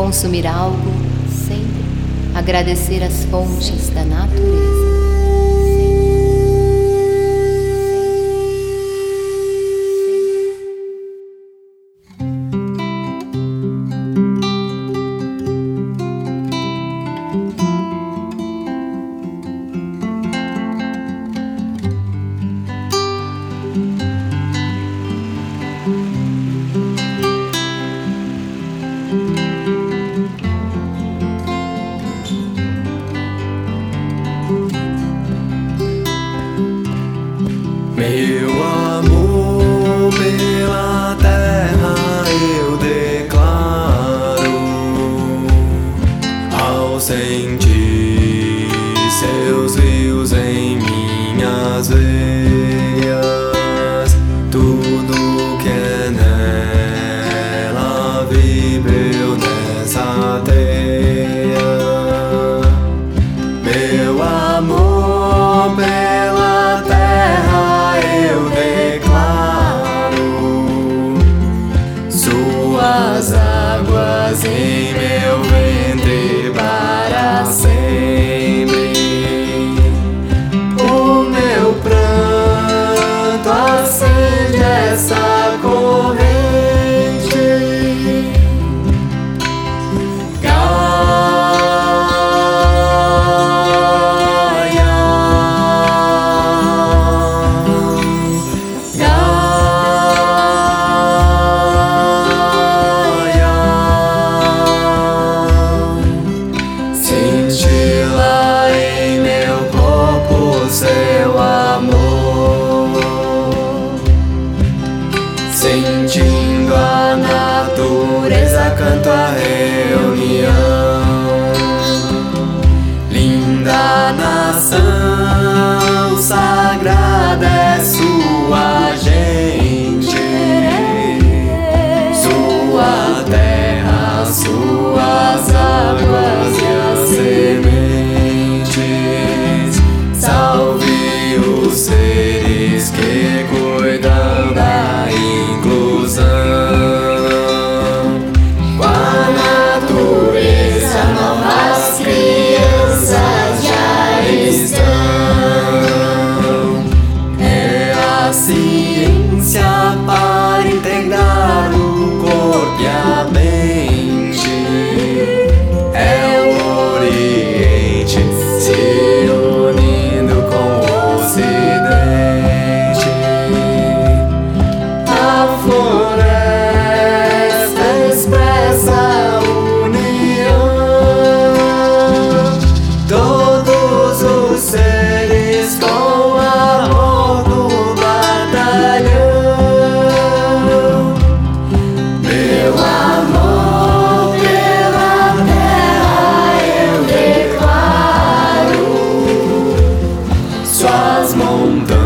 consumir algo, sempre agradecer as fontes da natureza. Meu amor pela terra eu declaro ao sentir seus the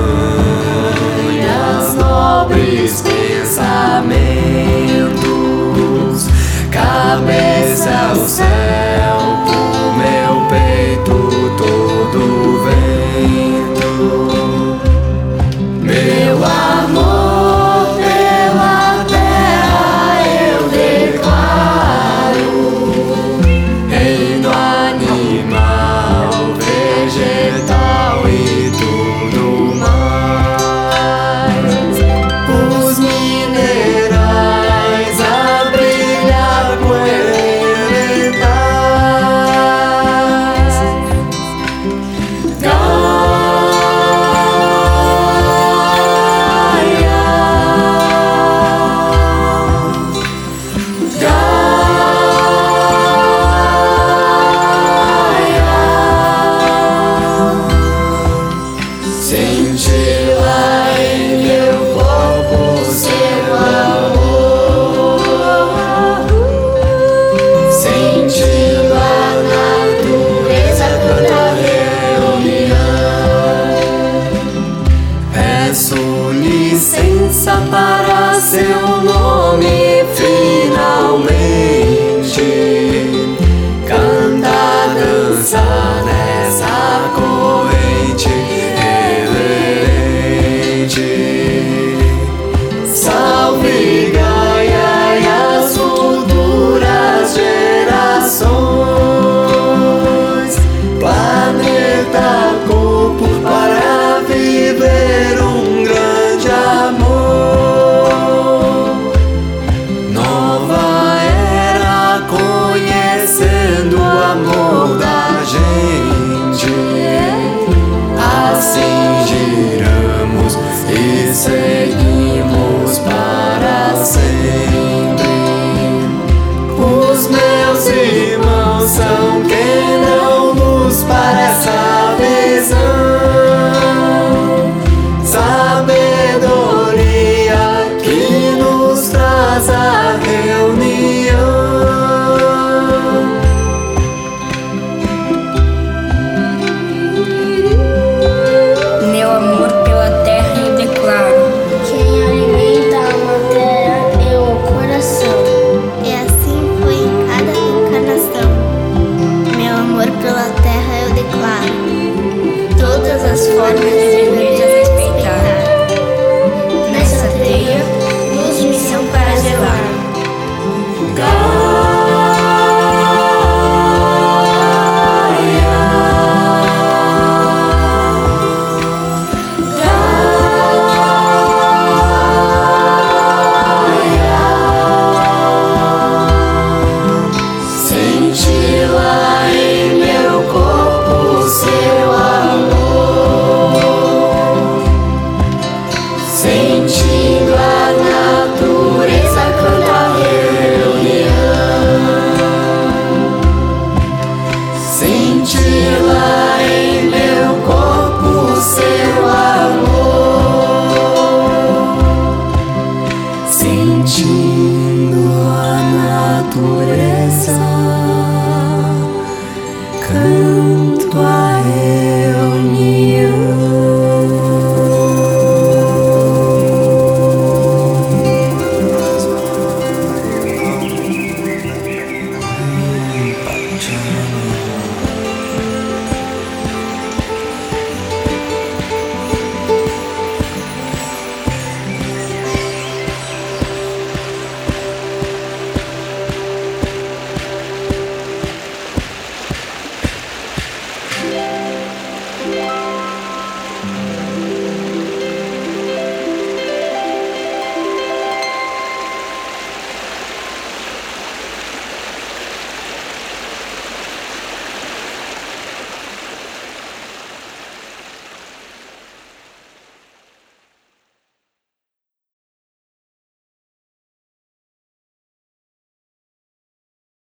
licença para seu nome.